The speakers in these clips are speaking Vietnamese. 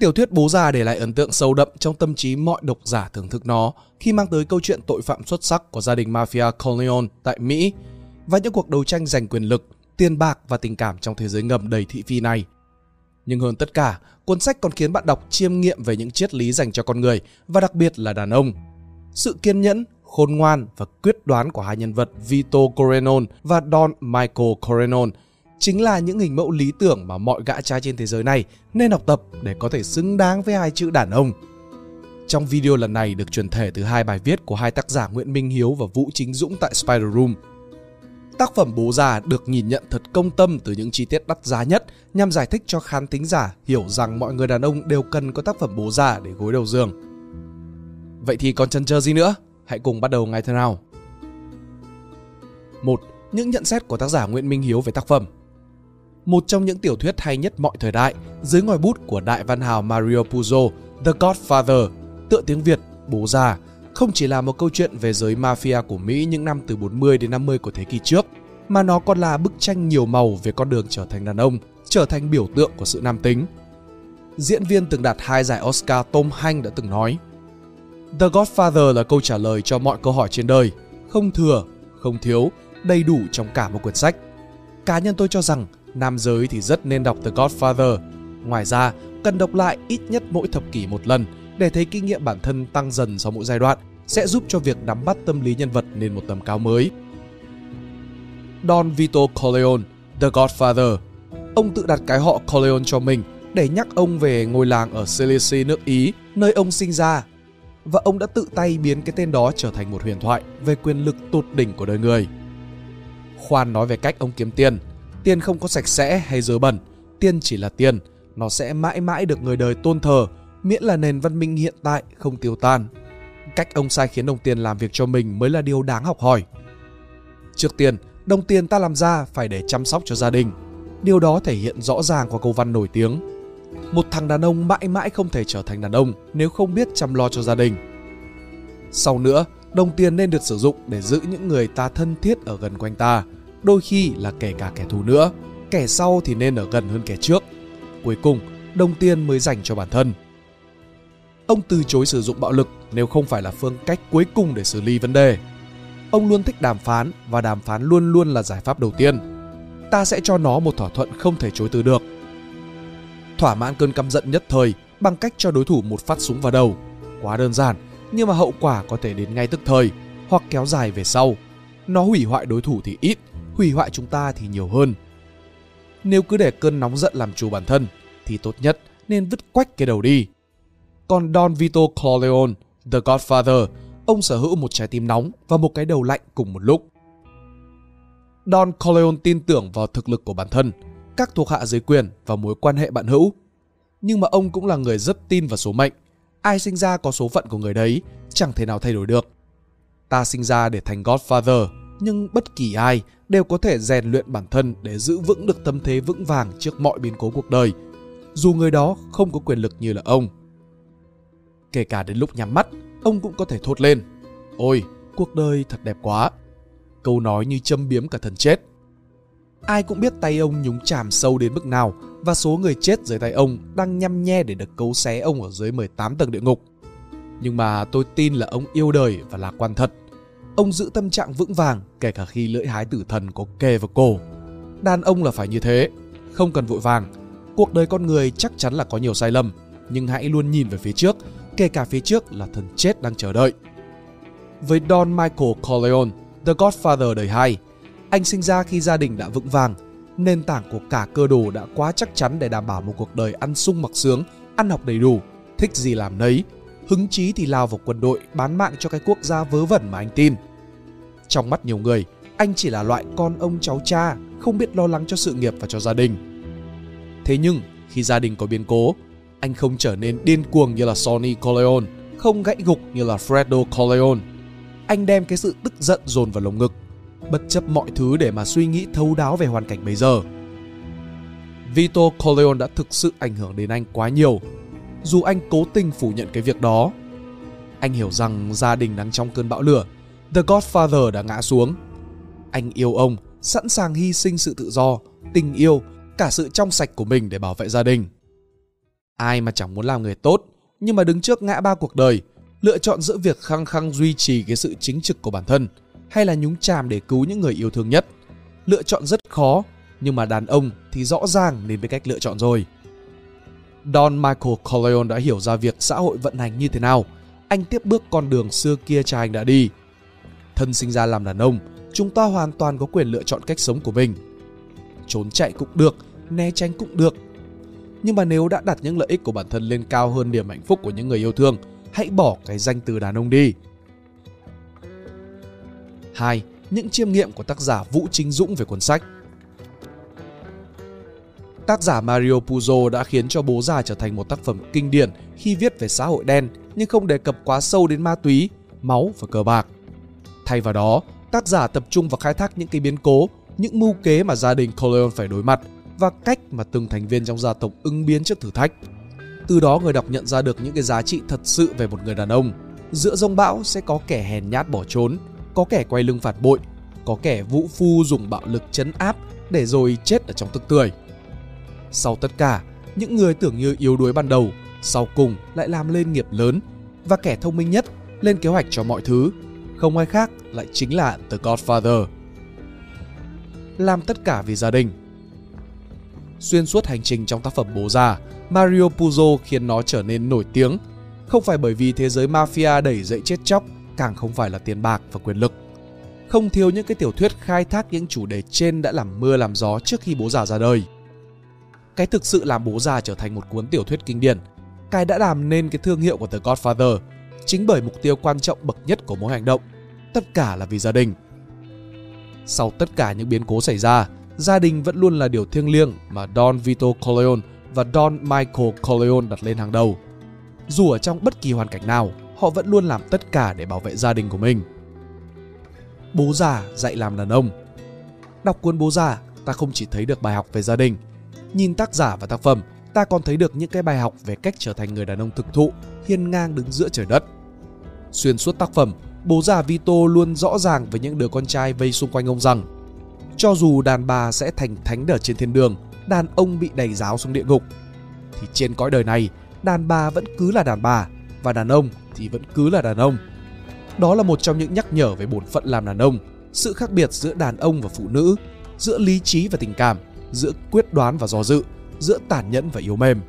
Tiểu thuyết Bố già để lại ấn tượng sâu đậm trong tâm trí mọi độc giả thưởng thức nó khi mang tới câu chuyện tội phạm xuất sắc của gia đình mafia Corleone tại Mỹ và những cuộc đấu tranh giành quyền lực, tiền bạc và tình cảm trong thế giới ngầm đầy thị phi này. Nhưng hơn tất cả, cuốn sách còn khiến bạn đọc chiêm nghiệm về những triết lý dành cho con người và đặc biệt là đàn ông. Sự kiên nhẫn, khôn ngoan và quyết đoán của hai nhân vật Vito Corleone và Don Michael Corleone chính là những hình mẫu lý tưởng mà mọi gã trai trên thế giới này nên học tập để có thể xứng đáng với hai chữ đàn ông. Trong video lần này được truyền thể từ hai bài viết của hai tác giả Nguyễn Minh Hiếu và Vũ Chính Dũng tại Spider Room. Tác phẩm Bố già được nhìn nhận thật công tâm từ những chi tiết đắt giá nhất nhằm giải thích cho khán thính giả hiểu rằng mọi người đàn ông đều cần có tác phẩm bố già để gối đầu giường. Vậy thì còn chần chờ gì nữa? Hãy cùng bắt đầu ngay thế nào. 1. Những nhận xét của tác giả Nguyễn Minh Hiếu về tác phẩm một trong những tiểu thuyết hay nhất mọi thời đại, dưới ngòi bút của đại văn hào Mario Puzo, The Godfather, tựa tiếng Việt, Bố già, không chỉ là một câu chuyện về giới mafia của Mỹ những năm từ 40 đến 50 của thế kỷ trước, mà nó còn là bức tranh nhiều màu về con đường trở thành đàn ông, trở thành biểu tượng của sự nam tính. Diễn viên từng đạt hai giải Oscar Tom Hanks đã từng nói, The Godfather là câu trả lời cho mọi câu hỏi trên đời, không thừa, không thiếu, đầy đủ trong cả một quyển sách. Cá nhân tôi cho rằng nam giới thì rất nên đọc The Godfather. Ngoài ra, cần đọc lại ít nhất mỗi thập kỷ một lần để thấy kinh nghiệm bản thân tăng dần sau mỗi giai đoạn sẽ giúp cho việc nắm bắt tâm lý nhân vật lên một tầm cao mới. Don Vito Corleone, The Godfather Ông tự đặt cái họ Corleone cho mình để nhắc ông về ngôi làng ở Sicily nước Ý, nơi ông sinh ra. Và ông đã tự tay biến cái tên đó trở thành một huyền thoại về quyền lực tột đỉnh của đời người. Khoan nói về cách ông kiếm tiền – Tiền không có sạch sẽ hay dơ bẩn, tiền chỉ là tiền, nó sẽ mãi mãi được người đời tôn thờ, miễn là nền văn minh hiện tại không tiêu tan. Cách ông sai khiến đồng tiền làm việc cho mình mới là điều đáng học hỏi. Trước tiên, đồng tiền ta làm ra phải để chăm sóc cho gia đình. Điều đó thể hiện rõ ràng qua câu văn nổi tiếng. Một thằng đàn ông mãi mãi không thể trở thành đàn ông nếu không biết chăm lo cho gia đình. Sau nữa, đồng tiền nên được sử dụng để giữ những người ta thân thiết ở gần quanh ta, đôi khi là kể cả kẻ thù nữa. Kẻ sau thì nên ở gần hơn kẻ trước. Cuối cùng, đồng tiền mới dành cho bản thân. Ông từ chối sử dụng bạo lực nếu không phải là phương cách cuối cùng để xử lý vấn đề. Ông luôn thích đàm phán và đàm phán luôn luôn là giải pháp đầu tiên. Ta sẽ cho nó một thỏa thuận không thể chối từ được. Thỏa mãn cơn căm giận nhất thời bằng cách cho đối thủ một phát súng vào đầu. Quá đơn giản, nhưng mà hậu quả có thể đến ngay tức thời hoặc kéo dài về sau. Nó hủy hoại đối thủ thì ít, hủy hoại chúng ta thì nhiều hơn. Nếu cứ để cơn nóng giận làm chủ bản thân thì tốt nhất nên vứt quách cái đầu đi. Còn Don Vito Corleone, The Godfather, ông sở hữu một trái tim nóng và một cái đầu lạnh cùng một lúc. Don Corleone tin tưởng vào thực lực của bản thân, các thuộc hạ dưới quyền và mối quan hệ bạn hữu. Nhưng mà ông cũng là người rất tin vào số mệnh. Ai sinh ra có số phận của người đấy, chẳng thể nào thay đổi được. Ta sinh ra để thành Godfather, nhưng bất kỳ ai đều có thể rèn luyện bản thân để giữ vững được tâm thế vững vàng trước mọi biến cố cuộc đời, dù người đó không có quyền lực như là ông. Kể cả đến lúc nhắm mắt, ông cũng có thể thốt lên, Ôi, cuộc đời thật đẹp quá. Câu nói như châm biếm cả thần chết. Ai cũng biết tay ông nhúng chàm sâu đến mức nào và số người chết dưới tay ông đang nhăm nhe để được cấu xé ông ở dưới 18 tầng địa ngục. Nhưng mà tôi tin là ông yêu đời và lạc quan thật ông giữ tâm trạng vững vàng kể cả khi lưỡi hái tử thần có kề vào cổ. Đàn ông là phải như thế, không cần vội vàng. Cuộc đời con người chắc chắn là có nhiều sai lầm, nhưng hãy luôn nhìn về phía trước, kể cả phía trước là thần chết đang chờ đợi. Với Don Michael Corleone, The Godfather đời 2, anh sinh ra khi gia đình đã vững vàng, nền tảng của cả cơ đồ đã quá chắc chắn để đảm bảo một cuộc đời ăn sung mặc sướng, ăn học đầy đủ, thích gì làm nấy, hứng chí thì lao vào quân đội bán mạng cho cái quốc gia vớ vẩn mà anh tin. Trong mắt nhiều người, anh chỉ là loại con ông cháu cha, không biết lo lắng cho sự nghiệp và cho gia đình. Thế nhưng, khi gia đình có biến cố, anh không trở nên điên cuồng như là Sonny Corleone, không gãy gục như là Fredo Corleone. Anh đem cái sự tức giận dồn vào lồng ngực, bất chấp mọi thứ để mà suy nghĩ thấu đáo về hoàn cảnh bây giờ. Vito Corleone đã thực sự ảnh hưởng đến anh quá nhiều dù anh cố tình phủ nhận cái việc đó. Anh hiểu rằng gia đình đang trong cơn bão lửa, The Godfather đã ngã xuống. Anh yêu ông, sẵn sàng hy sinh sự tự do, tình yêu, cả sự trong sạch của mình để bảo vệ gia đình. Ai mà chẳng muốn làm người tốt, nhưng mà đứng trước ngã ba cuộc đời, lựa chọn giữa việc khăng khăng duy trì cái sự chính trực của bản thân hay là nhúng chàm để cứu những người yêu thương nhất. Lựa chọn rất khó, nhưng mà đàn ông thì rõ ràng nên biết cách lựa chọn rồi. Don Michael Corleone đã hiểu ra việc xã hội vận hành như thế nào. Anh tiếp bước con đường xưa kia cha anh đã đi. Thân sinh ra làm đàn ông, chúng ta hoàn toàn có quyền lựa chọn cách sống của mình. Trốn chạy cũng được, né tránh cũng được. Nhưng mà nếu đã đặt những lợi ích của bản thân lên cao hơn niềm hạnh phúc của những người yêu thương, hãy bỏ cái danh từ đàn ông đi. 2. Những chiêm nghiệm của tác giả Vũ Chính Dũng về cuốn sách Tác giả Mario Puzo đã khiến cho Bố già trở thành một tác phẩm kinh điển khi viết về xã hội đen nhưng không đề cập quá sâu đến ma túy, máu và cờ bạc. Thay vào đó, tác giả tập trung vào khai thác những cái biến cố, những mưu kế mà gia đình Corleone phải đối mặt và cách mà từng thành viên trong gia tộc ứng biến trước thử thách. Từ đó người đọc nhận ra được những cái giá trị thật sự về một người đàn ông. Giữa rông bão sẽ có kẻ hèn nhát bỏ trốn, có kẻ quay lưng phản bội, có kẻ vũ phu dùng bạo lực chấn áp để rồi chết ở trong tức tươi. Sau tất cả, những người tưởng như yếu đuối ban đầu, sau cùng lại làm lên nghiệp lớn và kẻ thông minh nhất lên kế hoạch cho mọi thứ, không ai khác lại chính là The Godfather. Làm tất cả vì gia đình. Xuyên suốt hành trình trong tác phẩm Bố già, Mario Puzo khiến nó trở nên nổi tiếng, không phải bởi vì thế giới mafia đẩy dậy chết chóc, càng không phải là tiền bạc và quyền lực. Không thiếu những cái tiểu thuyết khai thác những chủ đề trên đã làm mưa làm gió trước khi Bố già ra đời cái thực sự làm bố già trở thành một cuốn tiểu thuyết kinh điển. Cái đã làm nên cái thương hiệu của The Godfather chính bởi mục tiêu quan trọng bậc nhất của mỗi hành động. Tất cả là vì gia đình. Sau tất cả những biến cố xảy ra, gia đình vẫn luôn là điều thiêng liêng mà Don Vito Corleone và Don Michael Corleone đặt lên hàng đầu. Dù ở trong bất kỳ hoàn cảnh nào, họ vẫn luôn làm tất cả để bảo vệ gia đình của mình. Bố già dạy làm đàn ông Đọc cuốn Bố già, ta không chỉ thấy được bài học về gia đình Nhìn tác giả và tác phẩm, ta còn thấy được những cái bài học về cách trở thành người đàn ông thực thụ, hiên ngang đứng giữa trời đất. Xuyên suốt tác phẩm, bố già Vito luôn rõ ràng với những đứa con trai vây xung quanh ông rằng cho dù đàn bà sẽ thành thánh ở trên thiên đường, đàn ông bị đẩy giáo xuống địa ngục, thì trên cõi đời này, đàn bà vẫn cứ là đàn bà và đàn ông thì vẫn cứ là đàn ông. Đó là một trong những nhắc nhở về bổn phận làm đàn ông, sự khác biệt giữa đàn ông và phụ nữ, giữa lý trí và tình cảm giữa quyết đoán và do dự, giữa tàn nhẫn và yếu mềm.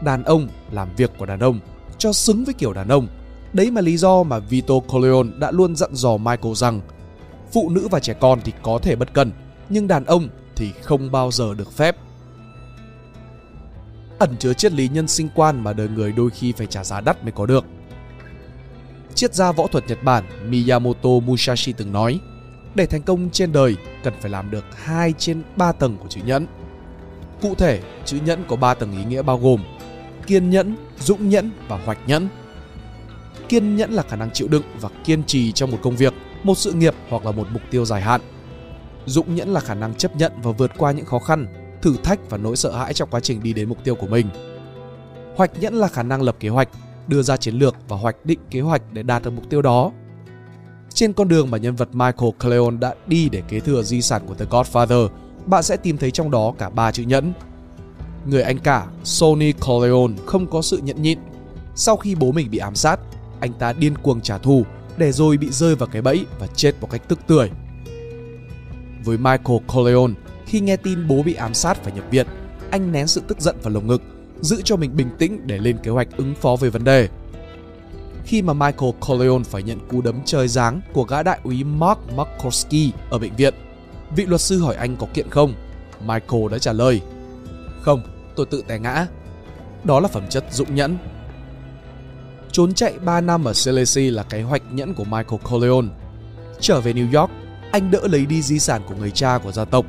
Đàn ông làm việc của đàn ông, cho xứng với kiểu đàn ông. Đấy mà lý do mà Vito Corleone đã luôn dặn dò Michael rằng phụ nữ và trẻ con thì có thể bất cần, nhưng đàn ông thì không bao giờ được phép. Ẩn chứa triết lý nhân sinh quan mà đời người đôi khi phải trả giá đắt mới có được. Triết gia võ thuật Nhật Bản Miyamoto Musashi từng nói để thành công trên đời cần phải làm được 2 trên 3 tầng của chữ nhẫn. Cụ thể, chữ nhẫn có 3 tầng ý nghĩa bao gồm kiên nhẫn, dũng nhẫn và hoạch nhẫn. Kiên nhẫn là khả năng chịu đựng và kiên trì trong một công việc, một sự nghiệp hoặc là một mục tiêu dài hạn. Dũng nhẫn là khả năng chấp nhận và vượt qua những khó khăn, thử thách và nỗi sợ hãi trong quá trình đi đến mục tiêu của mình. Hoạch nhẫn là khả năng lập kế hoạch, đưa ra chiến lược và hoạch định kế hoạch để đạt được mục tiêu đó trên con đường mà nhân vật Michael Cleon đã đi để kế thừa di sản của The Godfather, bạn sẽ tìm thấy trong đó cả ba chữ nhẫn. Người anh cả Sony Corleone không có sự nhẫn nhịn. Sau khi bố mình bị ám sát, anh ta điên cuồng trả thù để rồi bị rơi vào cái bẫy và chết một cách tức tưởi. Với Michael Corleone, khi nghe tin bố bị ám sát phải nhập viện, anh nén sự tức giận vào lồng ngực, giữ cho mình bình tĩnh để lên kế hoạch ứng phó với vấn đề khi mà Michael Corleone phải nhận cú đấm trời giáng của gã đại úy Mark Markowski ở bệnh viện. Vị luật sư hỏi anh có kiện không? Michael đã trả lời, không, tôi tự té ngã. Đó là phẩm chất dũng nhẫn. Trốn chạy 3 năm ở Silesia là cái hoạch nhẫn của Michael Corleone. Trở về New York, anh đỡ lấy đi di sản của người cha của gia tộc.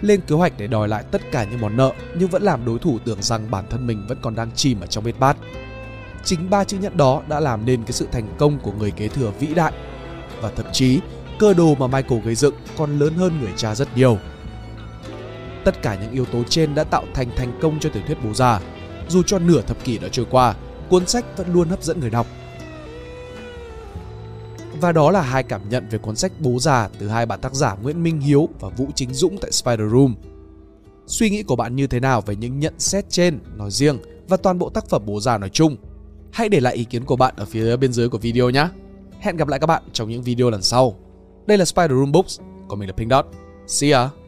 Lên kế hoạch để đòi lại tất cả những món nợ nhưng vẫn làm đối thủ tưởng rằng bản thân mình vẫn còn đang chìm ở trong bết bát chính ba chữ nhẫn đó đã làm nên cái sự thành công của người kế thừa vĩ đại và thậm chí cơ đồ mà Michael gây dựng còn lớn hơn người cha rất nhiều. Tất cả những yếu tố trên đã tạo thành thành công cho tiểu thuyết Bố già. Dù cho nửa thập kỷ đã trôi qua, cuốn sách vẫn luôn hấp dẫn người đọc. Và đó là hai cảm nhận về cuốn sách Bố già từ hai bạn tác giả Nguyễn Minh Hiếu và Vũ Chính Dũng tại Spider Room. Suy nghĩ của bạn như thế nào về những nhận xét trên nói riêng và toàn bộ tác phẩm bố già nói chung? Hãy để lại ý kiến của bạn ở phía bên dưới của video nhé. Hẹn gặp lại các bạn trong những video lần sau. Đây là Spider Room Books, còn mình là Pink Dot. See ya!